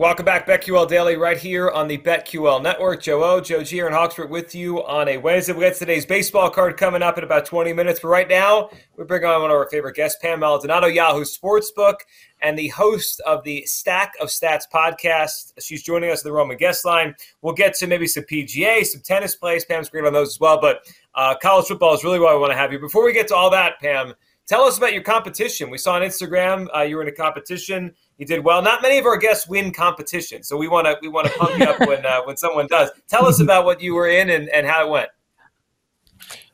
Welcome back, BetQL Daily, right here on the BetQL Network. Joe O, Joe G, and Hawksford with you on a Wednesday. We got today's baseball card coming up in about 20 minutes. But right now, we bring on one of our favorite guests, Pam Maldonado, Yahoo Sportsbook, and the host of the Stack of Stats podcast. She's joining us in the Roman guest line. We'll get to maybe some PGA, some tennis plays. Pam's great on those as well. But uh, college football is really why we want to have you. Before we get to all that, Pam, tell us about your competition. We saw on Instagram uh, you were in a competition. You did well. Not many of our guests win competitions, so we want to we want to pump you up when uh, when someone does. Tell us about what you were in and, and how it went.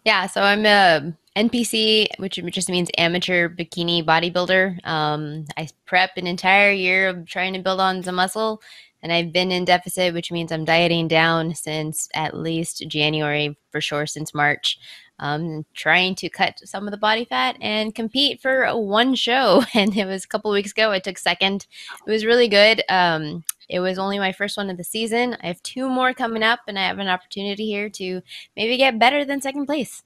Yeah, so I'm a NPC, which just means amateur bikini bodybuilder. Um, I prep an entire year of trying to build on some muscle, and I've been in deficit, which means I'm dieting down since at least January, for sure, since March um, trying to cut some of the body fat and compete for one show. And it was a couple weeks ago. I took second. It was really good. Um, it was only my first one of the season. I have two more coming up, and I have an opportunity here to maybe get better than second place.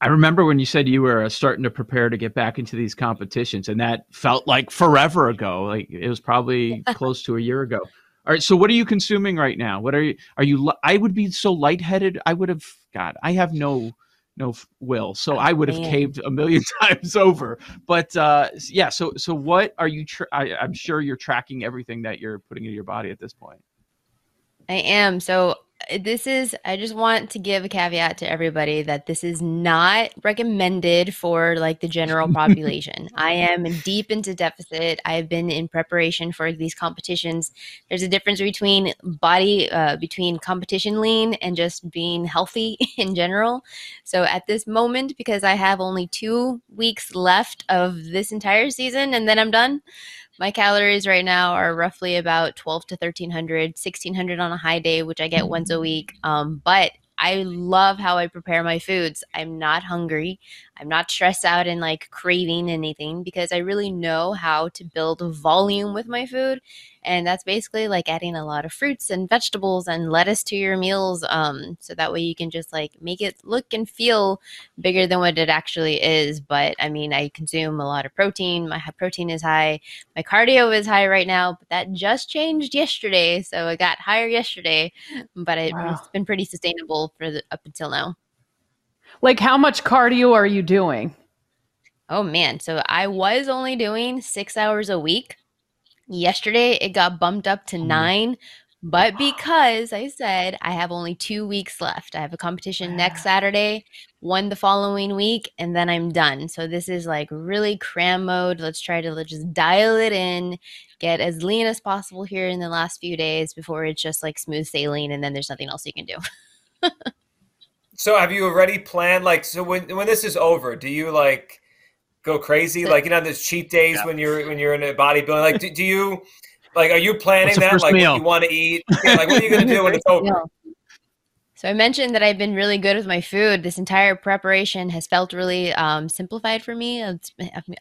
I remember when you said you were uh, starting to prepare to get back into these competitions, and that felt like forever ago. Like it was probably close to a year ago. All right, so what are you consuming right now? What are you? Are you? I would be so lightheaded. I would have. God, I have no no will, so I would have caved a million times over. But uh, yeah, so so what are you? Tra- I, I'm sure you're tracking everything that you're putting into your body at this point. I am. So this is i just want to give a caveat to everybody that this is not recommended for like the general population. I am deep into deficit. I've been in preparation for these competitions. There's a difference between body uh, between competition lean and just being healthy in general. So at this moment because i have only two weeks left of this entire season and then i'm done my calories right now are roughly about 12 to 1300 1600 on a high day which i get once a week. Um, but i love how i prepare my foods. I'm not hungry. I'm not stressed out and like craving anything because i really know how to build volume with my food and that's basically like adding a lot of fruits and vegetables and lettuce to your meals um, so that way you can just like make it look and feel bigger than what it actually is. But i mean i consume a lot of protein. My protein is high. My cardio is high right now but that just changed yesterday so it got higher yesterday but it, wow. it's been pretty sustainable for the, up until now. Like how much cardio are you doing? Oh man, so I was only doing six hours a week Yesterday, it got bumped up to mm. nine. But because I said I have only two weeks left, I have a competition next Saturday, one the following week, and then I'm done. So this is like really cram mode. Let's try to just dial it in, get as lean as possible here in the last few days before it's just like smooth sailing and then there's nothing else you can do. so have you already planned like so when when this is over, do you like go crazy? Like you know, there's cheat days yeah. when you're when you're in a bodybuilding. Like, do, do you like? Are you planning that? Like, meal? what you want to eat? Yeah, like, what are you going to do when it's over? So I mentioned that I've been really good with my food. This entire preparation has felt really um, simplified for me. It's,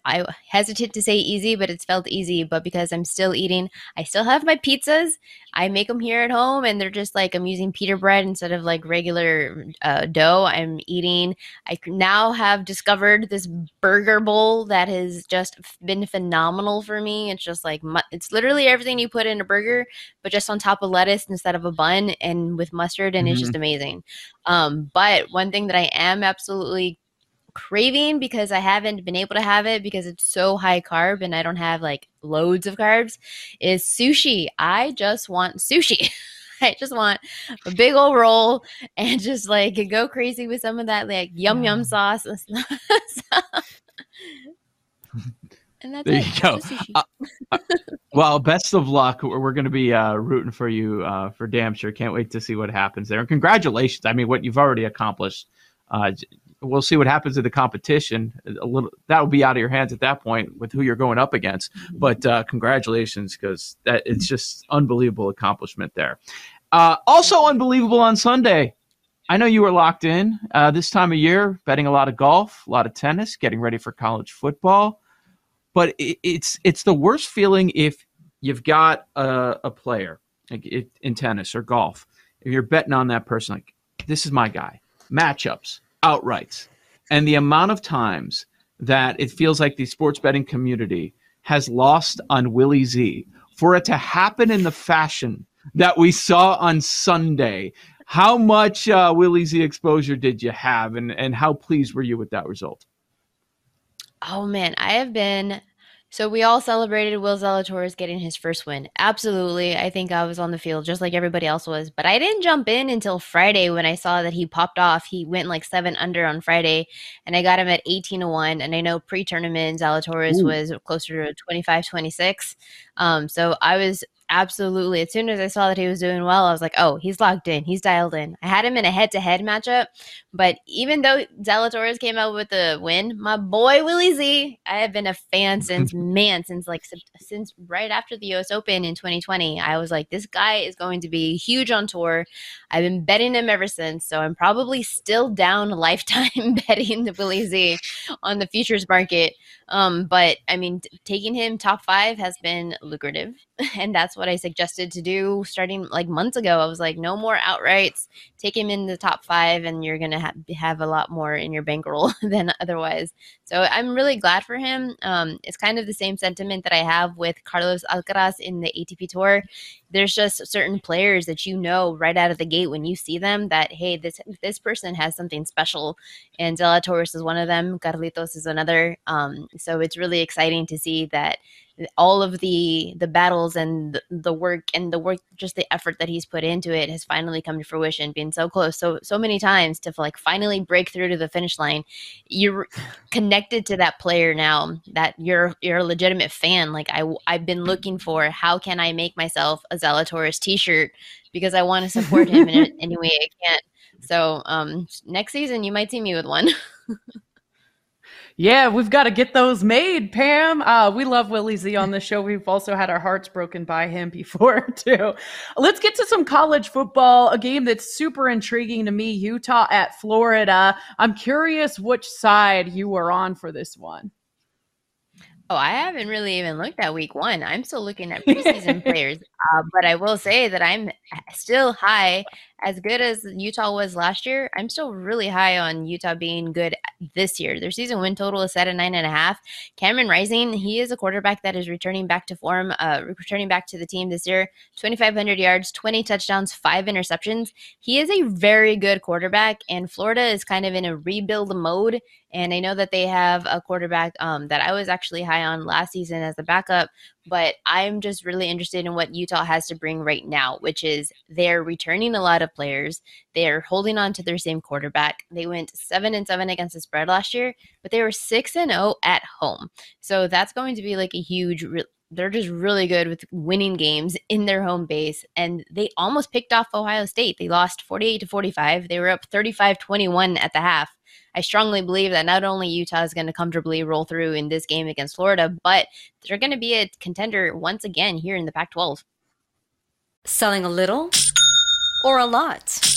I hesitate to say easy, but it's felt easy. But because I'm still eating, I still have my pizzas. I make them here at home, and they're just like I'm using pita bread instead of like regular uh, dough. I'm eating. I now have discovered this burger bowl that has just been phenomenal for me. It's just like it's literally everything you put in a burger, but just on top of lettuce instead of a bun, and with mustard, and mm-hmm. it's just amazing amazing. Um, but one thing that I am absolutely craving because I haven't been able to have it because it's so high carb and I don't have like loads of carbs is sushi. I just want sushi. I just want a big old roll and just like go crazy with some of that like yum yum sauce. that's There it. you go. Uh, uh, well, best of luck. We're, we're going to be uh, rooting for you uh, for damn sure. Can't wait to see what happens there. And congratulations. I mean, what you've already accomplished. Uh, we'll see what happens in the competition. A little that will be out of your hands at that point with who you're going up against. But uh, congratulations because that it's just unbelievable accomplishment there. Uh, also unbelievable on Sunday. I know you were locked in uh, this time of year, betting a lot of golf, a lot of tennis, getting ready for college football. But it, it's it's the worst feeling if you've got a, a player like in tennis or golf, if you're betting on that person, like this is my guy, matchups, outrights, and the amount of times that it feels like the sports betting community has lost on Willie Z for it to happen in the fashion that we saw on Sunday. How much uh, Willie Z exposure did you have, and, and how pleased were you with that result? Oh man, I have been. So we all celebrated Will Zalatoris getting his first win. Absolutely. I think I was on the field just like everybody else was. But I didn't jump in until Friday when I saw that he popped off. He went like seven under on Friday, and I got him at 18 to 1. And I know pre tournament Zalatoris Ooh. was closer to 25 26. Um, so I was absolutely, as soon as I saw that he was doing well, I was like, oh, he's locked in. He's dialed in. I had him in a head to head matchup. But even though Zalatoris came out with the win, my boy Willie Z, I have been a fan since man, since like since right after the US Open in 2020. I was like, this guy is going to be huge on tour. I've been betting him ever since. So I'm probably still down lifetime betting the Willie Z on the futures market. Um, but I mean, t- taking him top five has been lucrative. And that's what I suggested to do starting like months ago. I was like, no more outrights. Take him in the top five, and you're going to ha- have a lot more in your bankroll than otherwise. So I'm really glad for him. Um, it's kind of the same sentiment that I have with Carlos Alcaraz in the ATP Tour. There's just certain players that you know right out of the gate when you see them that hey, this this person has something special, and Zalatoris is one of them. Carlitos is another. Um, so it's really exciting to see that all of the the battles and the, work and the work just the effort that he's put into it has finally come to fruition being so close so so many times to like finally break through to the finish line. You're connected to that player now that you're you're a legitimate fan like i i've been looking for how can i make myself a Zalatoris t-shirt because i want to support him in any way i can. So um next season you might see me with one Yeah, we've got to get those made, Pam. Uh, we love Willie Z on the show. We've also had our hearts broken by him before, too. Let's get to some college football, a game that's super intriguing to me Utah at Florida. I'm curious which side you were on for this one. Oh, I haven't really even looked at week one. I'm still looking at preseason players. Uh, but I will say that I'm still high, as good as Utah was last year. I'm still really high on Utah being good this year. Their season win total is set at nine and a half. Cameron Rising, he is a quarterback that is returning back to form, uh, returning back to the team this year. 2,500 yards, 20 touchdowns, five interceptions. He is a very good quarterback, and Florida is kind of in a rebuild mode. And I know that they have a quarterback um, that I was actually high on last season as a backup, but I'm just really interested in what Utah has to bring right now, which is they're returning a lot of players. They're holding on to their same quarterback. They went seven and seven against the spread last year, but they were six and zero at home. So that's going to be like a huge. Re- they're just really good with winning games in their home base and they almost picked off ohio state they lost 48 to 45 they were up 35-21 at the half i strongly believe that not only utah is going to comfortably roll through in this game against florida but they're going to be a contender once again here in the pac 12 Selling a little or a lot?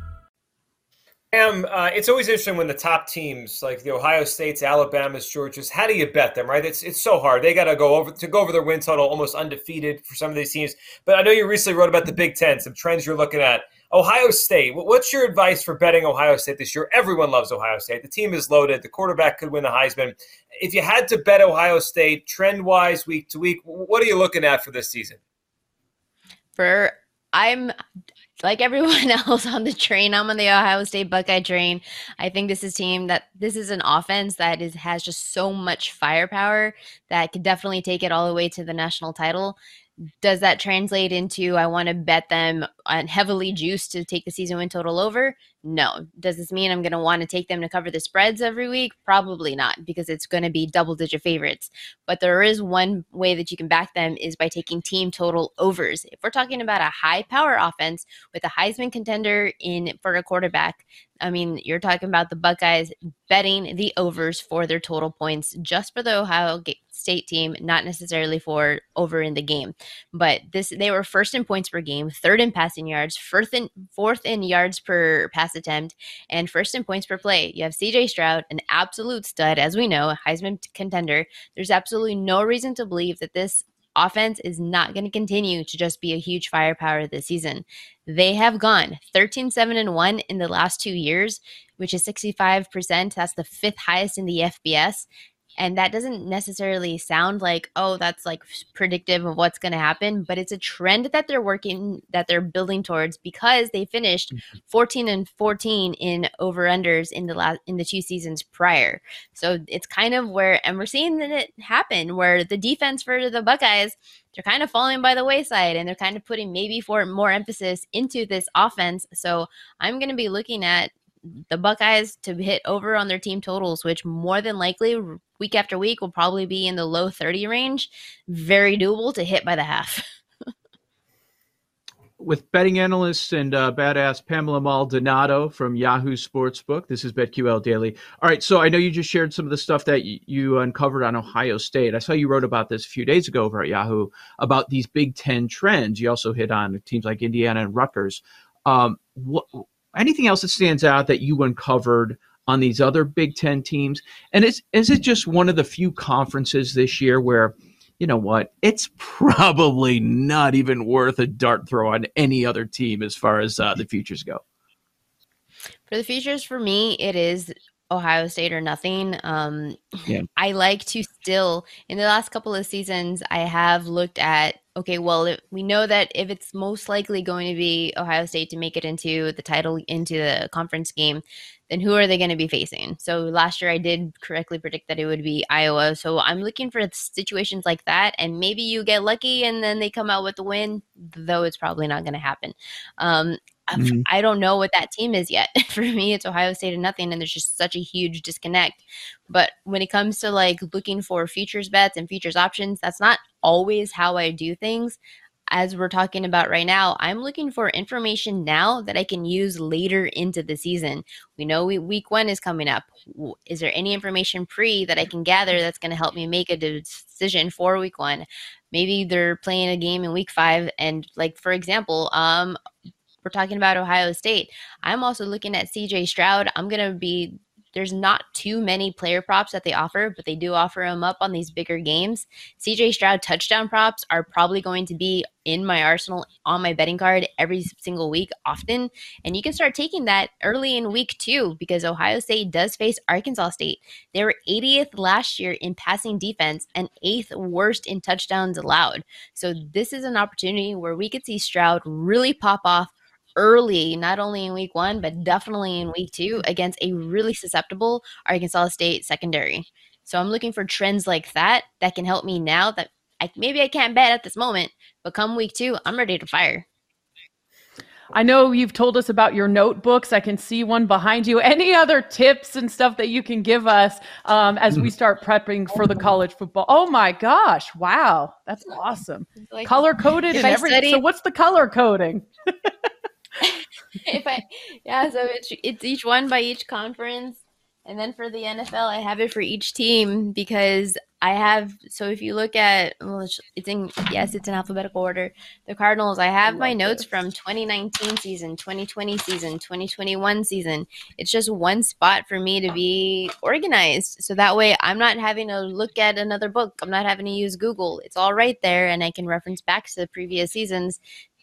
Pam, uh, it's always interesting when the top teams, like the Ohio States, Alabamas, Georgias, how do you bet them, right? It's it's so hard. They got to go over to go over their win total, almost undefeated for some of these teams. But I know you recently wrote about the Big Ten, some trends you're looking at. Ohio State, what's your advice for betting Ohio State this year? Everyone loves Ohio State. The team is loaded. The quarterback could win the Heisman. If you had to bet Ohio State trend wise, week to week, what are you looking at for this season? For I'm like everyone else on the train, I'm on the Ohio State Buckeye train. I think this is team that this is an offense that is has just so much firepower that could definitely take it all the way to the national title does that translate into I want to bet them on heavily juiced to take the season win total over? No. Does this mean I'm going to want to take them to cover the spreads every week? Probably not, because it's going to be double digit favorites. But there is one way that you can back them is by taking team total overs. If we're talking about a high power offense with a Heisman contender in for a quarterback, I mean, you're talking about the Buckeyes betting the overs for their total points just for the Ohio State team, not necessarily for over in the game. But this they were first in points per game, third in passing yards, fourth in fourth in yards per pass attempt, and first in points per play. You have CJ Stroud, an absolute stud, as we know, Heisman contender. There's absolutely no reason to believe that this offense is not going to continue to just be a huge firepower this season. They have gone 13 7 and 1 in the last 2 years, which is 65%. That's the fifth highest in the FBS. And that doesn't necessarily sound like, oh, that's like predictive of what's going to happen, but it's a trend that they're working, that they're building towards because they finished mm-hmm. 14 and 14 in over unders in the last, in the two seasons prior. So it's kind of where, and we're seeing that it happen where the defense for the Buckeyes, they're kind of falling by the wayside and they're kind of putting maybe for more emphasis into this offense. So I'm going to be looking at the Buckeyes to hit over on their team totals, which more than likely week after week will probably be in the low 30 range. Very doable to hit by the half. With betting analyst and uh, badass Pamela Maldonado from Yahoo Sportsbook, this is BetQL Daily. All right, so I know you just shared some of the stuff that y- you uncovered on Ohio State. I saw you wrote about this a few days ago over at Yahoo about these Big Ten trends. You also hit on teams like Indiana and Rutgers. Um, what anything else that stands out that you uncovered on these other Big Ten teams? And is is it just one of the few conferences this year where, you know what, it's probably not even worth a dart throw on any other team as far as uh, the futures go? For the futures, for me, it is Ohio State or nothing. Um, yeah. I like to still, in the last couple of seasons, I have looked at okay, well, we know that if it's most likely going to be Ohio State to make it into the title, into the conference game, then who are they going to be facing? So last year I did correctly predict that it would be Iowa. So I'm looking for situations like that. And maybe you get lucky and then they come out with the win, though it's probably not going to happen. Um, Mm-hmm. I don't know what that team is yet. For me, it's Ohio State and nothing, and there's just such a huge disconnect. But when it comes to like looking for futures bets and futures options, that's not always how I do things. as we're talking about right now, I'm looking for information now that I can use later into the season. We know we, week one is coming up. Is there any information pre that I can gather that's going to help me make a decision for week one? Maybe they're playing a game in week five, and like for example, um, we're talking about Ohio State. I'm also looking at CJ Stroud. I'm going to be there's not too many player props that they offer, but they do offer them up on these bigger games. CJ Stroud touchdown props are probably going to be in my arsenal on my betting card every single week often. And you can start taking that early in week two because Ohio State does face Arkansas State. They were 80th last year in passing defense and eighth worst in touchdowns allowed. So this is an opportunity where we could see Stroud really pop off early, not only in week one, but definitely in week two against a really susceptible Arkansas State secondary. So I'm looking for trends like that that can help me now that I, maybe I can't bet at this moment, but come week two, I'm ready to fire. I know you've told us about your notebooks. I can see one behind you. Any other tips and stuff that you can give us um, as we start prepping for the college football? Oh my gosh! Wow, that's awesome. Like, color coded and everything. Studied- so, what's the color coding? if I yeah, so it's it's each one by each conference. And then for the NFL, I have it for each team because I have. So if you look at, well, it's in yes, it's in alphabetical order. The Cardinals, I have I my notes this. from 2019 season, 2020 season, 2021 season. It's just one spot for me to be organized, so that way I'm not having to look at another book. I'm not having to use Google. It's all right there, and I can reference back to the previous seasons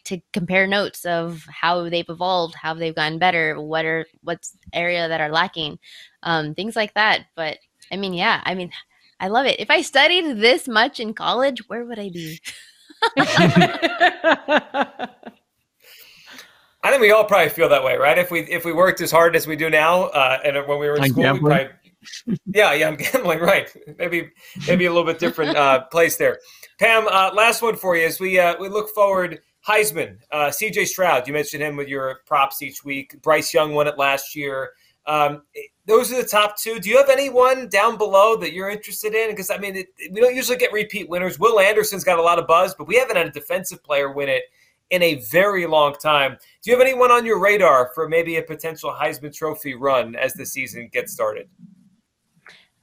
to compare notes of how they've evolved, how they've gotten better, what are what's area that are lacking, um, things like that. But I mean, yeah, I mean, I love it. If I studied this much in college, where would I be? I think we all probably feel that way, right? If we if we worked as hard as we do now, uh, and when we were in like school, we probably, yeah, yeah, I'm gambling, right? Maybe maybe a little bit different uh, place there. Pam, uh, last one for you as we uh, we look forward Heisman, uh, CJ Stroud, you mentioned him with your props each week. Bryce Young won it last year. Um, those are the top two. Do you have anyone down below that you're interested in? Because I mean, it, we don't usually get repeat winners. Will Anderson's got a lot of buzz, but we haven't had a defensive player win it in a very long time. Do you have anyone on your radar for maybe a potential Heisman Trophy run as the season gets started?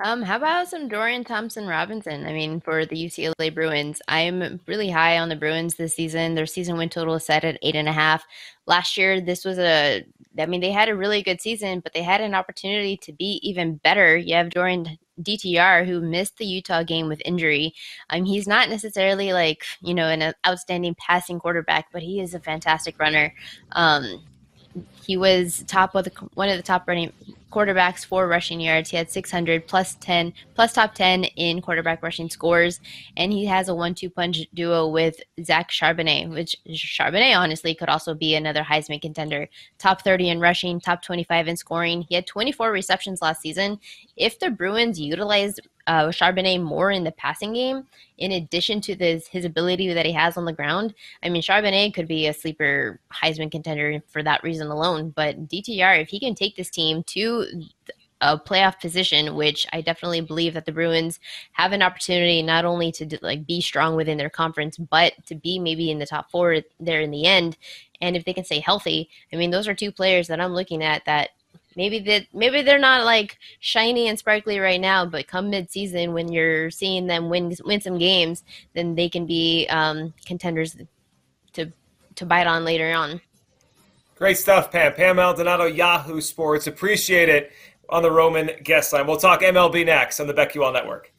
Um, how about some Dorian Thompson Robinson? I mean, for the UCLA Bruins, I'm really high on the Bruins this season. Their season win total is set at eight and a half. Last year, this was a, I mean, they had a really good season, but they had an opportunity to be even better. You have Dorian DTR who missed the Utah game with injury. Um, he's not necessarily like you know an outstanding passing quarterback, but he is a fantastic runner. Um, he was top of the one of the top running quarterbacks for rushing yards. He had 600 plus 10 plus top 10 in quarterback rushing scores, and he has a one-two punch duo with Zach Charbonnet, which Charbonnet honestly could also be another Heisman contender. Top 30 in rushing, top 25 in scoring. He had 24 receptions last season. If the Bruins utilized uh, Charbonnet more in the passing game, in addition to this his ability that he has on the ground. I mean, Charbonnet could be a sleeper Heisman contender for that reason alone. But DTR, if he can take this team to a playoff position, which I definitely believe that the Bruins have an opportunity not only to like be strong within their conference, but to be maybe in the top four there in the end. And if they can stay healthy, I mean, those are two players that I'm looking at that maybe that maybe they're not like shiny and sparkly right now, but come mid-season when you're seeing them win win some games, then they can be um, contenders to to bite on later on. Great stuff, Pam. Pam Maldonado, Yahoo Sports. Appreciate it on the Roman guest line. We'll talk MLB next on the BetQL Network.